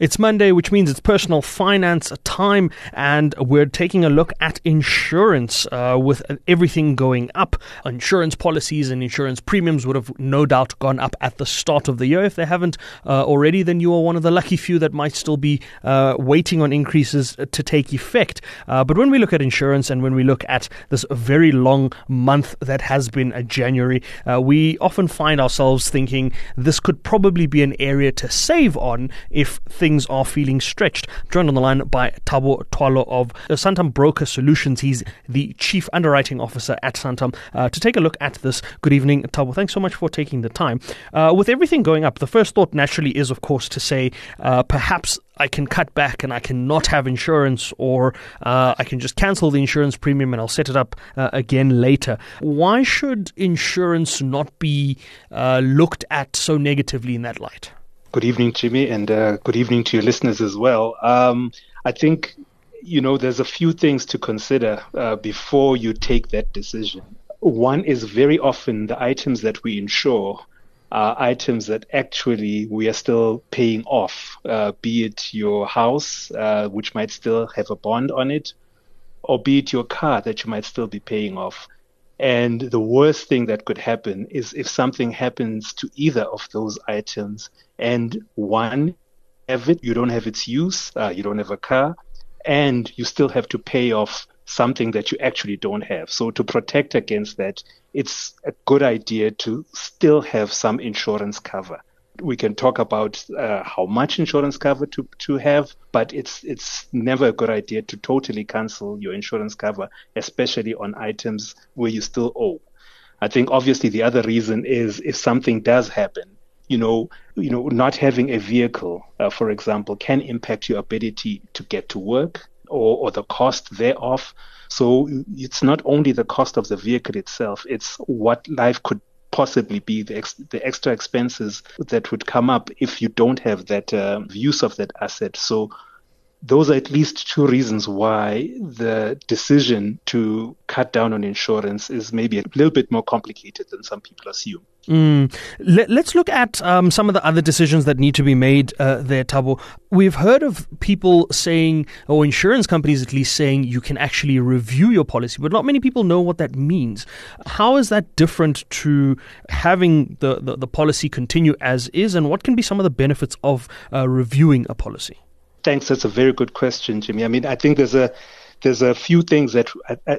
It's Monday, which means it's personal finance time, and we're taking a look at insurance uh, with everything going up. Insurance policies and insurance premiums would have no doubt gone up at the start of the year. If they haven't uh, already, then you are one of the lucky few that might still be uh, waiting on increases to take effect. Uh, but when we look at insurance and when we look at this very long month that has been January, uh, we often find ourselves thinking this could probably be an area to save on if things things are feeling stretched. I'm joined on the line by Thabo Twalo of Santam Broker Solutions. He's the Chief Underwriting Officer at Santam uh, to take a look at this. Good evening, Thabo. Thanks so much for taking the time. Uh, with everything going up, the first thought naturally is, of course, to say uh, perhaps I can cut back and I can not have insurance, or uh, I can just cancel the insurance premium and I'll set it up uh, again later. Why should insurance not be uh, looked at so negatively in that light? Good evening, Jimmy, and uh, good evening to your listeners as well. Um, I think, you know, there's a few things to consider uh, before you take that decision. One is very often the items that we insure are items that actually we are still paying off, uh, be it your house, uh, which might still have a bond on it, or be it your car that you might still be paying off. And the worst thing that could happen is if something happens to either of those items and one, have it, you don't have its use, uh, you don't have a car, and you still have to pay off something that you actually don't have. So to protect against that, it's a good idea to still have some insurance cover we can talk about uh, how much insurance cover to, to have, but it's it's never a good idea to totally cancel your insurance cover, especially on items where you still owe. I think obviously the other reason is if something does happen, you know, you know, not having a vehicle, uh, for example, can impact your ability to get to work or, or the cost thereof. So it's not only the cost of the vehicle itself; it's what life could possibly be the, ex- the extra expenses that would come up if you don't have that uh, use of that asset. So those are at least two reasons why the decision to cut down on insurance is maybe a little bit more complicated than some people assume. Mm. Let, us look at um, some of the other decisions that need to be made uh, there, Thabo. We've heard of people saying, or insurance companies at least saying, you can actually review your policy, but not many people know what that means. How is that different to having the, the, the policy continue as is, and what can be some of the benefits of uh, reviewing a policy? Thanks. That's a very good question, Jimmy. I mean, I think there's a there's a few things that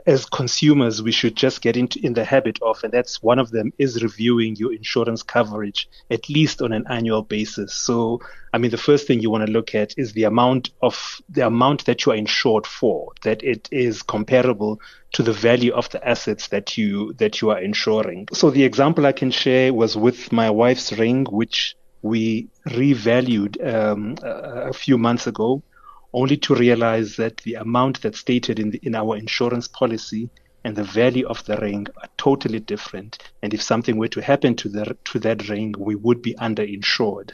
as consumers we should just get into in the habit of and that's one of them is reviewing your insurance coverage at least on an annual basis so i mean the first thing you want to look at is the amount of the amount that you are insured for that it is comparable to the value of the assets that you that you are insuring so the example i can share was with my wife's ring which we revalued um, a few months ago only to realize that the amount that's stated in, the, in our insurance policy and the value of the ring are totally different. And if something were to happen to the to that ring, we would be underinsured.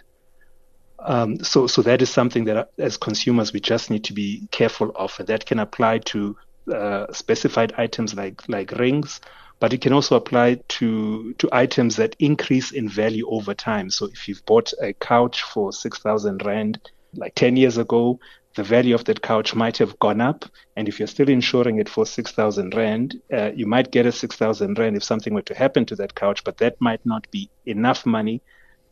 Um, so, so that is something that, as consumers, we just need to be careful of, and that can apply to uh, specified items like like rings, but it can also apply to to items that increase in value over time. So, if you've bought a couch for six thousand rand like ten years ago, the value of that couch might have gone up. And if you're still insuring it for 6,000 Rand, uh, you might get a 6,000 Rand if something were to happen to that couch, but that might not be enough money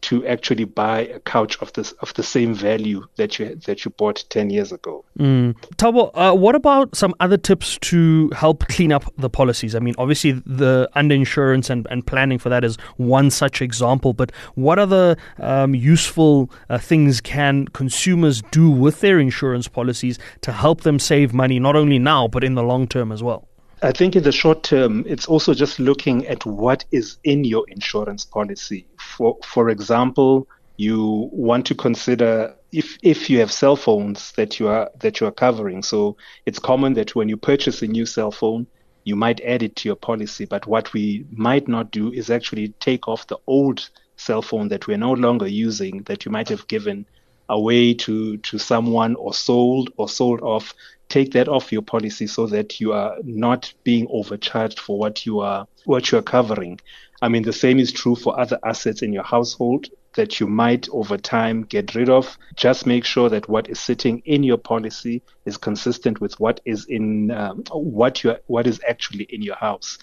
to actually buy a couch of this of the same value that you that you bought 10 years ago. Mm. Thabo, uh, what about some other tips to help clean up the policies? I mean, obviously the underinsurance and, and planning for that is one such example, but what other um, useful uh, things can consumers do with their insurance policies to help them save money not only now but in the long term as well? I think in the short term, it's also just looking at what is in your insurance policy. For for example, you want to consider if if you have cell phones that you are that you are covering. So it's common that when you purchase a new cell phone, you might add it to your policy. But what we might not do is actually take off the old cell phone that we're no longer using that you might have given away to, to someone or sold or sold off, take that off your policy so that you are not being overcharged for what you are what you are covering. I mean, the same is true for other assets in your household that you might over time get rid of. Just make sure that what is sitting in your policy is consistent with what is in um, what you what is actually in your house.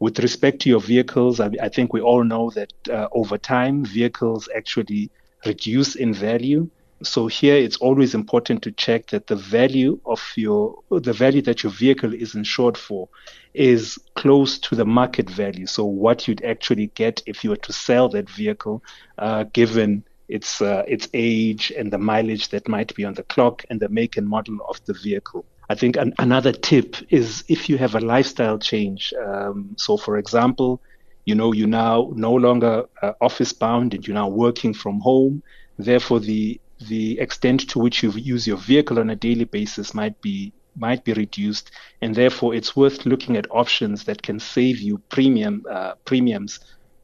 With respect to your vehicles, I, I think we all know that uh, over time vehicles actually reduce in value. So here it's always important to check that the value of your the value that your vehicle is insured for is close to the market value. So what you'd actually get if you were to sell that vehicle, uh, given its uh, its age and the mileage that might be on the clock and the make and model of the vehicle. I think an, another tip is if you have a lifestyle change. Um, so, for example, you know you're now no longer uh, office bound and you're now working from home. Therefore, the the extent to which you use your vehicle on a daily basis might be might be reduced, and therefore it's worth looking at options that can save you premium uh, premiums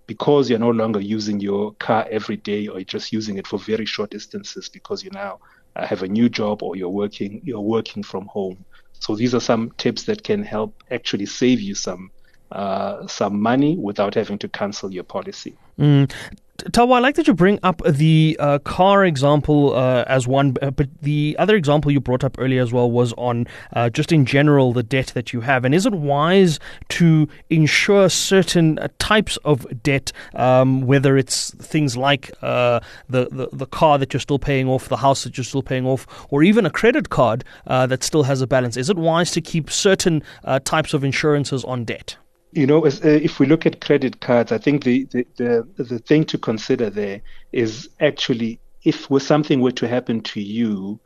because you're no longer using your car every day or you're just using it for very short distances because you now uh, have a new job or you're working you're working from home. So these are some tips that can help actually save you some uh, some money without having to cancel your policy. Mm. Thabo, I like that you bring up the uh, car example uh, as one, uh, but the other example you brought up earlier as well was on uh, just in general the debt that you have. And is it wise to insure certain uh, types of debt, um, whether it's things like the, the, the car that you're still paying off, the house that you're still paying off, or even a credit card that still has a balance? Is it wise to keep certain types of insurances on debt? You know, uh, if we look at credit cards, I think the, the, the, the thing to consider there is actually if something were to happen to you,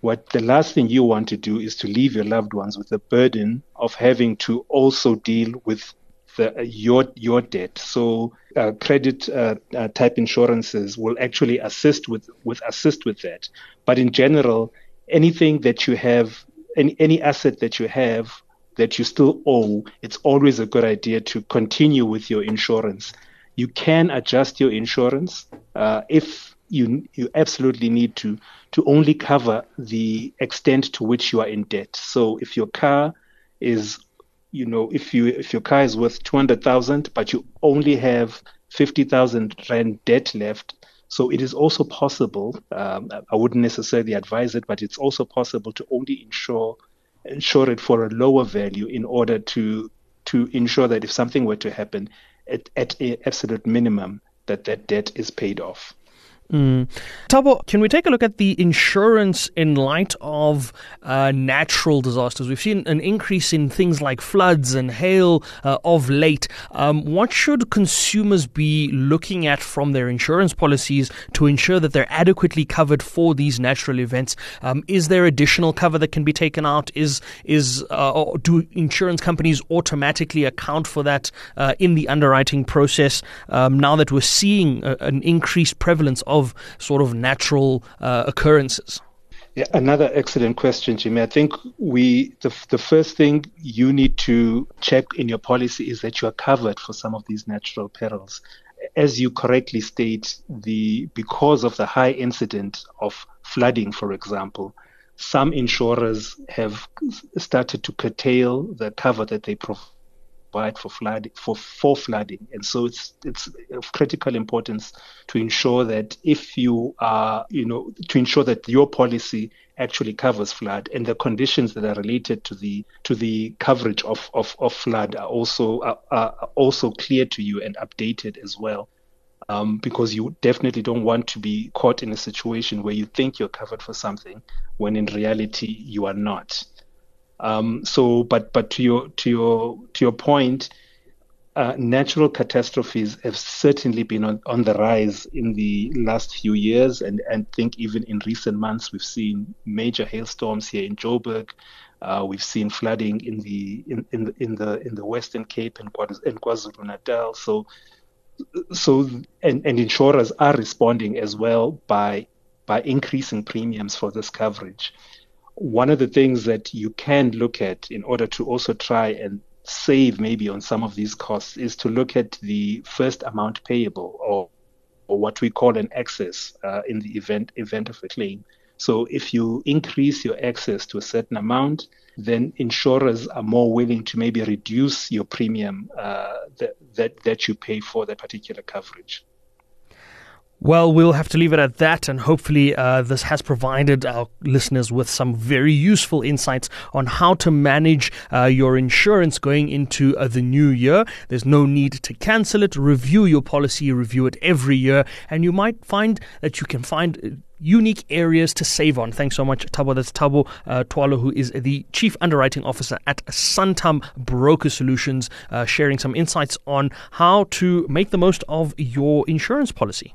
what the last thing you want to do is to leave your loved ones with the burden of having to also deal with the, uh, your your debt. So uh, credit uh, uh, type insurances will actually assist with with assist with that. But in general, anything that you have, any any asset that you have that you still owe, it's always a good idea to continue with your insurance. You can adjust your insurance uh, if you you absolutely need to to only cover the extent to which you are in debt. So if your car is you know if you if your car is worth 200,000 but you only have 50,000 rand debt left so it is also possible um, I wouldn't necessarily advise it but it's also possible to only insure insure it for a lower value in order to to ensure that if something were to happen, at, at an absolute minimum, that that debt is paid off. Mm. Thabo, can we take a look at the insurance in light of uh, natural disasters? We've seen an increase in things like floods and hail uh, of late. Um, what should consumers be looking at from their insurance policies to ensure that they're adequately covered for these natural events? Um, is there additional cover that can be taken out? Is is uh, do insurance companies automatically account for that uh, in the underwriting process? Um, now that we're seeing a, an increased prevalence of of sort of natural uh, occurrences? Yeah, another excellent question, Jimmy. I think we the the first thing you need to check in your policy is that you are covered for some of these natural perils. As you correctly state, the because of the high incident of flooding, for example, some insurers have started to curtail the cover that they provide for for for flooding, and so it's it's of critical importance to ensure that if you are you know to ensure that your policy actually covers flood and the conditions that are related to the to the coverage of of, of flood are also are, are also clear to you and updated as well. Um, because you definitely don't want to be caught in a situation where you think you're covered for something when in reality you are not. Um, so, but but to your to your to your point, uh, natural catastrophes have certainly been on, on the rise in the last few years, and and think even in recent months we've seen major hailstorms here in Joburg. Uh, we've seen flooding in the in, in the in the in the Western Cape and KwaZulu Natal. So so and, and insurers are responding as well by by increasing premiums for this coverage one of the things that you can look at in order to also try and save maybe on some of these costs is to look at the first amount payable or or what we call an excess uh, in the event event of a claim. So if you increase your excess to a certain amount, then insurers are more willing to maybe reduce your premium uh, that, that that you pay for that particular coverage. Well, we'll have to leave it at that, and hopefully, uh, this has provided our listeners with some very useful insights on how to manage uh, your insurance going into uh, the new year. There's no need to cancel it. Review your policy, review it every year, and you might find that you can find uh, unique areas to save on. Thanks so much, Thabo. That's Thabo uh, Twalo, who is the Chief Underwriting Officer at Santam Broker Solutions, uh, sharing some insights on how to make the most of your insurance policy.